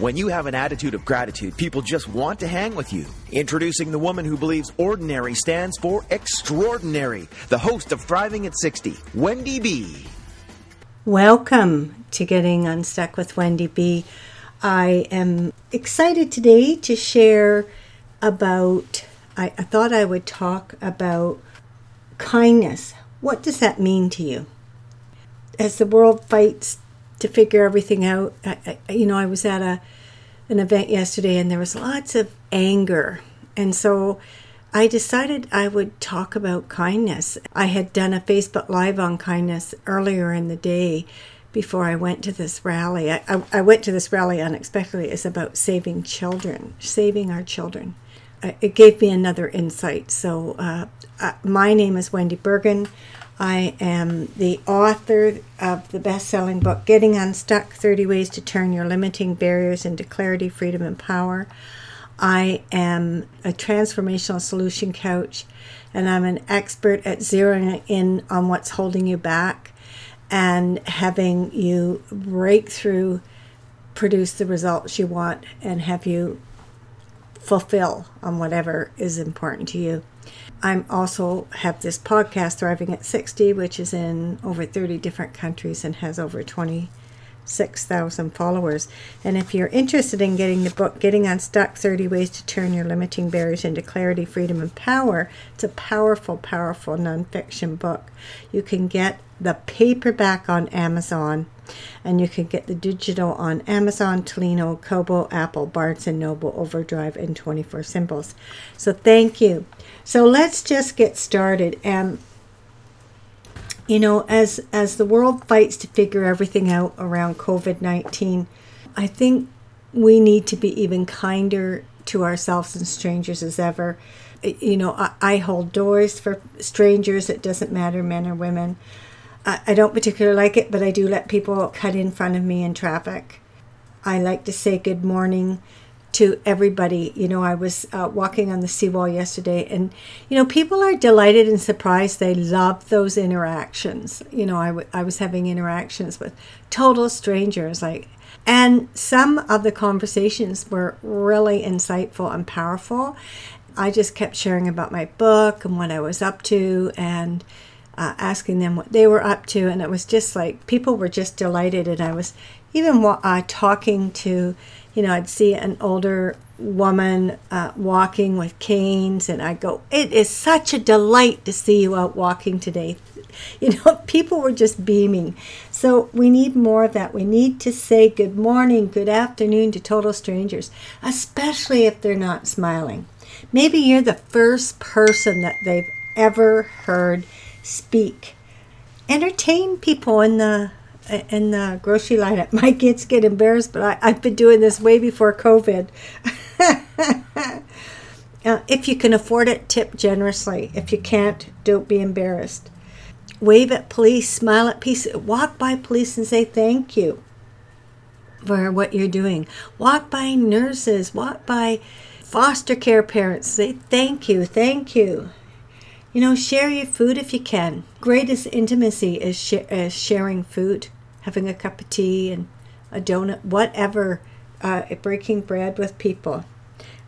When you have an attitude of gratitude, people just want to hang with you. Introducing the woman who believes ordinary stands for extraordinary, the host of Thriving at 60, Wendy B. Welcome to Getting Unstuck with Wendy B. I am excited today to share about, I, I thought I would talk about kindness. What does that mean to you? As the world fights to figure everything out. I, I, you know, I was at a an event yesterday and there was lots of anger. And so I decided I would talk about kindness. I had done a Facebook Live on kindness earlier in the day before I went to this rally. I, I, I went to this rally unexpectedly. It's about saving children, saving our children. Uh, it gave me another insight. So, uh, uh, my name is Wendy Bergen. I am the author of the best selling book, Getting Unstuck 30 Ways to Turn Your Limiting Barriers into Clarity, Freedom, and Power. I am a transformational solution coach, and I'm an expert at zeroing in on what's holding you back and having you break through, produce the results you want, and have you fulfill on whatever is important to you. I'm also have this podcast, Thriving at 60, which is in over 30 different countries and has over 26,000 followers. And if you're interested in getting the book, Getting Unstuck 30 Ways to Turn Your Limiting Barriers into Clarity, Freedom, and Power, it's a powerful, powerful nonfiction book. You can get the paperback on Amazon and you can get the digital on Amazon, Tolino, Kobo, Apple, Barnes and Noble, Overdrive, and 24 Symbols. So thank you. So let's just get started. And you know, as as the world fights to figure everything out around COVID nineteen, I think we need to be even kinder to ourselves and strangers as ever. You know, I, I hold doors for strangers. It doesn't matter, men or women. I, I don't particularly like it, but I do let people cut in front of me in traffic. I like to say good morning to everybody. You know, I was uh, walking on the seawall yesterday, and, you know, people are delighted and surprised. They love those interactions. You know, I, w- I was having interactions with total strangers, like, and some of the conversations were really insightful and powerful. I just kept sharing about my book and what I was up to, and uh, asking them what they were up to, and it was just like people were just delighted. And I was even uh, talking to, you know, I'd see an older woman uh, walking with canes, and I go, "It is such a delight to see you out walking today." You know, people were just beaming. So we need more of that. We need to say good morning, good afternoon to total strangers, especially if they're not smiling. Maybe you're the first person that they've ever heard speak. Entertain people in the in the grocery line. My kids get embarrassed, but I, I've been doing this way before COVID. uh, if you can afford it, tip generously. If you can't, don't be embarrassed. Wave at police, smile at police, walk by police and say thank you for what you're doing. Walk by nurses, walk by foster care parents, say thank you, thank you. You know, share your food if you can. Greatest intimacy is, sh- is sharing food, having a cup of tea and a donut, whatever, uh, breaking bread with people.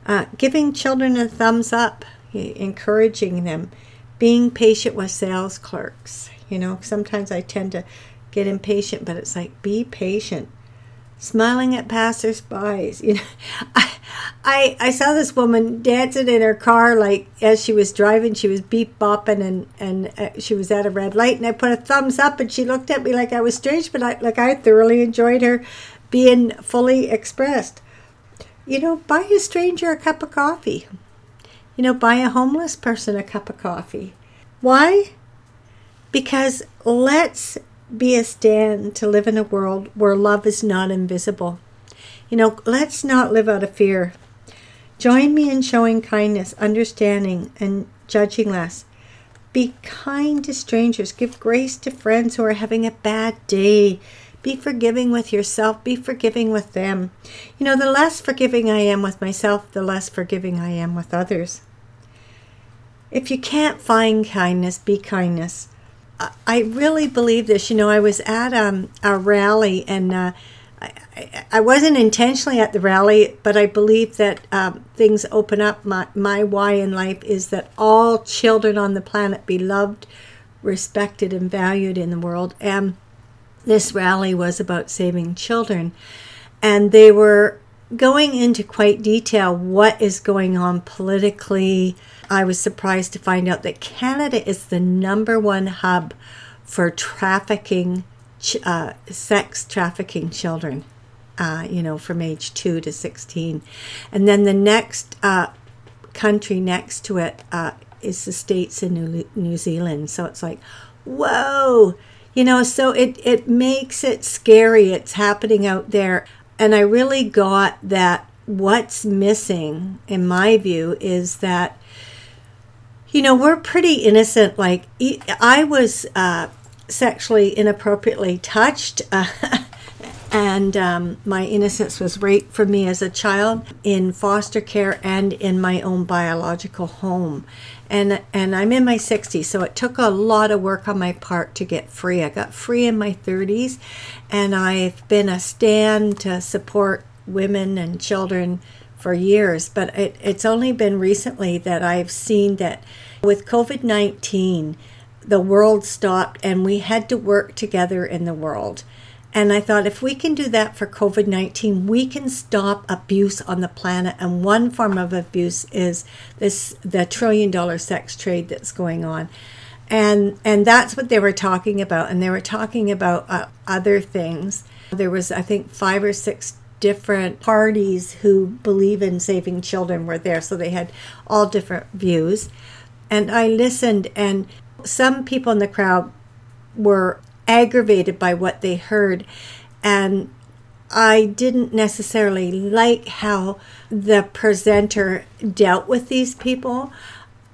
Uh, giving children a thumbs up, encouraging them, being patient with sales clerks. You know, sometimes I tend to get impatient, but it's like be patient. Smiling at passersby. You know, I, I, I saw this woman dancing in her car, like as she was driving, she was beep bopping, and and uh, she was at a red light, and I put a thumbs up, and she looked at me like I was strange, but I like I thoroughly enjoyed her being fully expressed. You know, buy a stranger a cup of coffee. You know, buy a homeless person a cup of coffee. Why? Because let's be a stand to live in a world where love is not invisible. You know, let's not live out of fear. Join me in showing kindness, understanding, and judging less. Be kind to strangers. Give grace to friends who are having a bad day. Be forgiving with yourself. Be forgiving with them. You know, the less forgiving I am with myself, the less forgiving I am with others. If you can't find kindness, be kindness. I really believe this. You know, I was at um, a rally and uh, I, I, wasn't intentionally at the rally, but I believe that um, things open up. My, my why in life is that all children on the planet be loved, respected, and valued in the world. And this rally was about saving children. And they were going into quite detail what is going on politically. I was surprised to find out that Canada is the number one hub for trafficking, uh, sex trafficking children, uh, you know, from age 2 to 16. And then the next uh, country next to it uh, is the States and New, New Zealand. So it's like, whoa. You know, so it, it makes it scary. It's happening out there. And I really got that what's missing, in my view, is that, you know, we're pretty innocent. Like, I was uh, sexually inappropriately touched. Uh, and um, my innocence was raped from me as a child in foster care and in my own biological home and and I'm in my 60s so it took a lot of work on my part to get free. I got free in my 30s and I've been a stand to support women and children for years. But it, it's only been recently that I've seen that with COVID-19 the world stopped and we had to work together in the world and I thought if we can do that for COVID 19, we can stop abuse on the planet. And one form of abuse is this the trillion dollar sex trade that's going on. And, and that's what they were talking about. And they were talking about uh, other things. There was, I think, five or six different parties who believe in saving children were there. So they had all different views. And I listened, and some people in the crowd were aggravated by what they heard. And I didn't necessarily like how the presenter dealt with these people.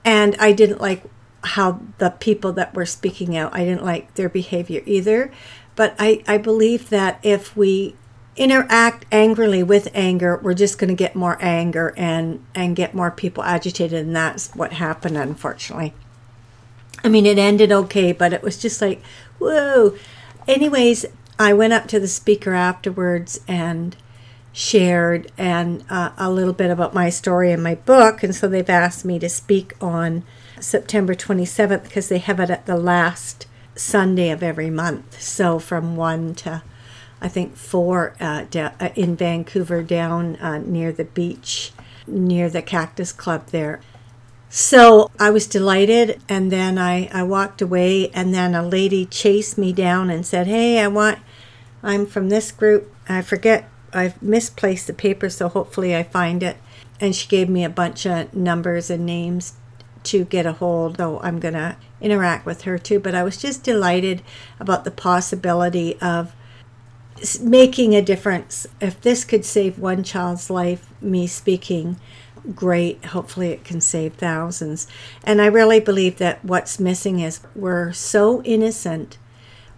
And I didn't like how the people that were speaking out, I didn't like their behavior either. But I, I believe that if we interact angrily with anger, we're just going to get more anger and, and get more people agitated. And that's what happened, unfortunately. I mean, it ended okay, but it was just like, whoa. Anyways, I went up to the speaker afterwards and shared and uh, a little bit about my story and my book, and so they've asked me to speak on September 27th because they have it at the last Sunday of every month. So from one to I think four uh, da- uh, in Vancouver, down uh, near the beach, near the Cactus Club there. So I was delighted, and then I, I walked away, and then a lady chased me down and said, Hey, I want, I'm from this group. I forget, I've misplaced the paper, so hopefully I find it. And she gave me a bunch of numbers and names to get a hold, though I'm going to interact with her too. But I was just delighted about the possibility of making a difference. If this could save one child's life, me speaking, great. Hopefully, it can save thousands. And I really believe that what's missing is we're so innocent.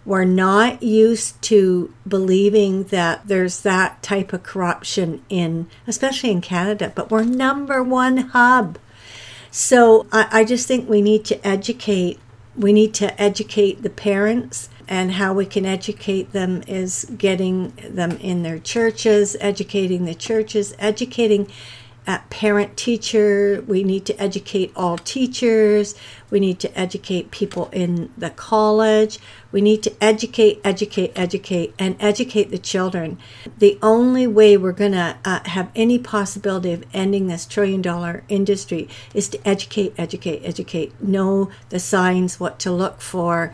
We're not used to believing that there's that type of corruption in, especially in Canada, but we're number one hub. So I, I just think we need to educate. We need to educate the parents and how we can educate them is getting them in their churches, educating the churches, educating at parent teacher. We need to educate all teachers. We need to educate people in the college. We need to educate, educate, educate, and educate the children. The only way we're going to uh, have any possibility of ending this trillion dollar industry is to educate, educate, educate, know the signs, what to look for,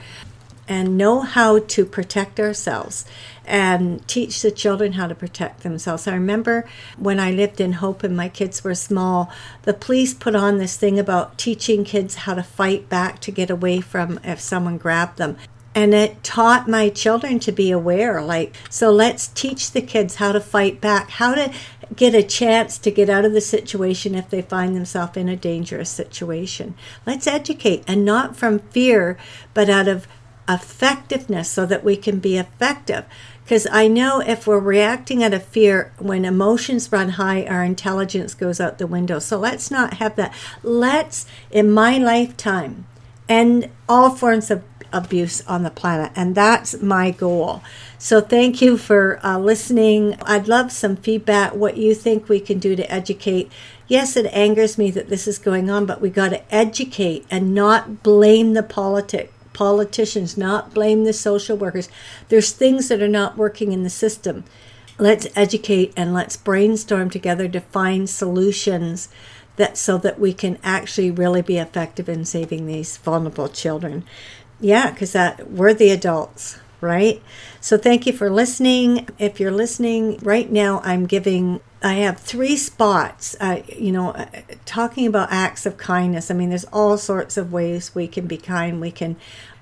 and know how to protect ourselves and teach the children how to protect themselves. I remember when I lived in Hope and my kids were small, the police put on this thing about teaching kids how to fight back to get away from if someone grabbed them. And it taught my children to be aware. Like, so let's teach the kids how to fight back, how to get a chance to get out of the situation if they find themselves in a dangerous situation. Let's educate, and not from fear, but out of effectiveness so that we can be effective. Because I know if we're reacting out of fear, when emotions run high, our intelligence goes out the window. So let's not have that. Let's, in my lifetime, end all forms of abuse on the planet. And that's my goal. So thank you for uh, listening. I'd love some feedback, what you think we can do to educate. Yes, it angers me that this is going on, but we got to educate and not blame the politic politicians, not blame the social workers. There's things that are not working in the system. Let's educate and let's brainstorm together to find solutions that so that we can actually really be effective in saving these vulnerable children. Yeah, because that we're the adults, right? So thank you for listening. If you're listening right now, I'm giving I have three spots, uh, you know, uh, talking about acts of kindness. I mean, there's all sorts of ways we can be kind. We can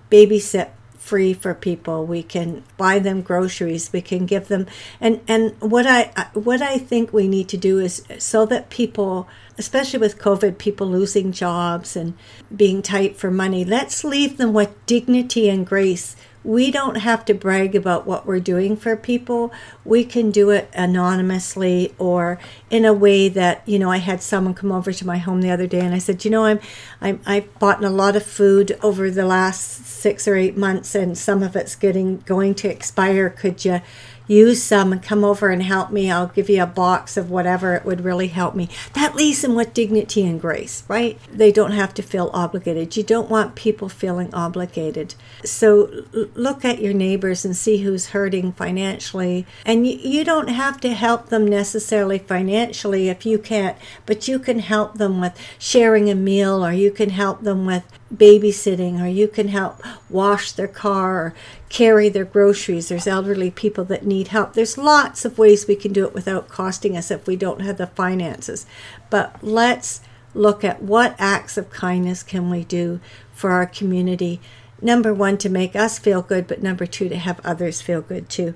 babysit free for people. We can buy them groceries. We can give them, and and what I what I think we need to do is so that people, especially with COVID, people losing jobs and being tight for money. Let's leave them with dignity and grace we don't have to brag about what we're doing for people. We can do it anonymously or in a way that, you know, I had someone come over to my home the other day and I said, you know, I'm, I'm I've bought a lot of food over the last six or eight months and some of it's getting going to expire. Could you use some and come over and help me. I'll give you a box of whatever. It would really help me. That leaves them with dignity and grace, right? They don't have to feel obligated. You don't want people feeling obligated. So look at your neighbors and see who's hurting financially. And you, you don't have to help them necessarily financially if you can't, but you can help them with sharing a meal or you can help them with babysitting or you can help wash their car or carry their groceries. There's elderly people that need help. There's lots of ways we can do it without costing us if we don't have the finances. But let's look at what acts of kindness can we do for our community. Number one, to make us feel good, but number two, to have others feel good too.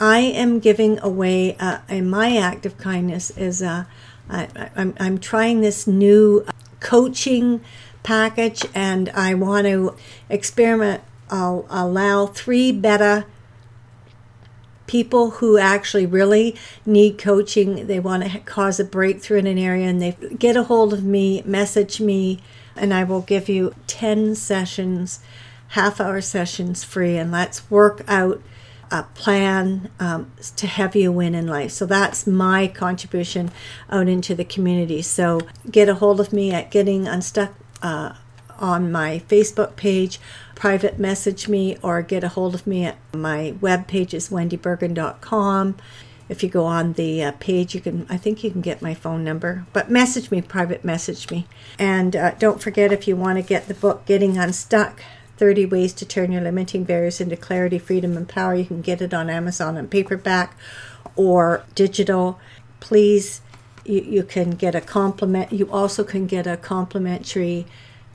I am giving away, uh, my act of kindness is uh, I, I'm, I'm trying this new coaching package and I want to experiment. I'll allow three beta people who actually really need coaching. They want to cause a breakthrough in an area and they get a hold of me, message me, and I will give you 10 sessions, half hour sessions free. And let's work out a plan um, to have you win in life. So that's my contribution out into the community. So get a hold of me at Getting Unstuck uh, on my Facebook page, private message me, or get a hold of me at my web page is wendybergen.com. If you go on the uh, page, you can, I think you can get my phone number, but message me, private message me. And uh, don't forget if you want to get the book Getting Unstuck 30 Ways to Turn Your Limiting Barriers into Clarity, Freedom, and Power, you can get it on Amazon on paperback or digital. Please you, you can get a compliment. You also can get a complimentary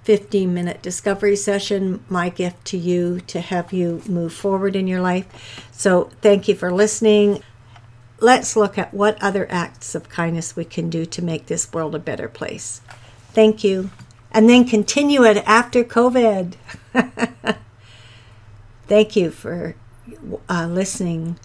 15 minute discovery session, my gift to you to have you move forward in your life. So, thank you for listening. Let's look at what other acts of kindness we can do to make this world a better place. Thank you. And then continue it after COVID. thank you for uh, listening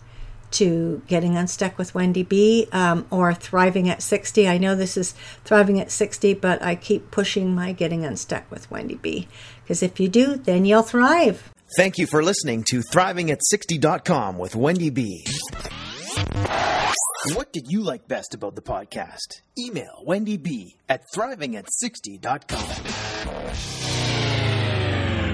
to Getting Unstuck with Wendy B um, or Thriving at 60. I know this is Thriving at 60, but I keep pushing my Getting Unstuck with Wendy B because if you do, then you'll thrive. Thank you for listening to ThrivingAt60.com with Wendy B. What did you like best about the podcast? Email Wendy B at thrivingat60.com.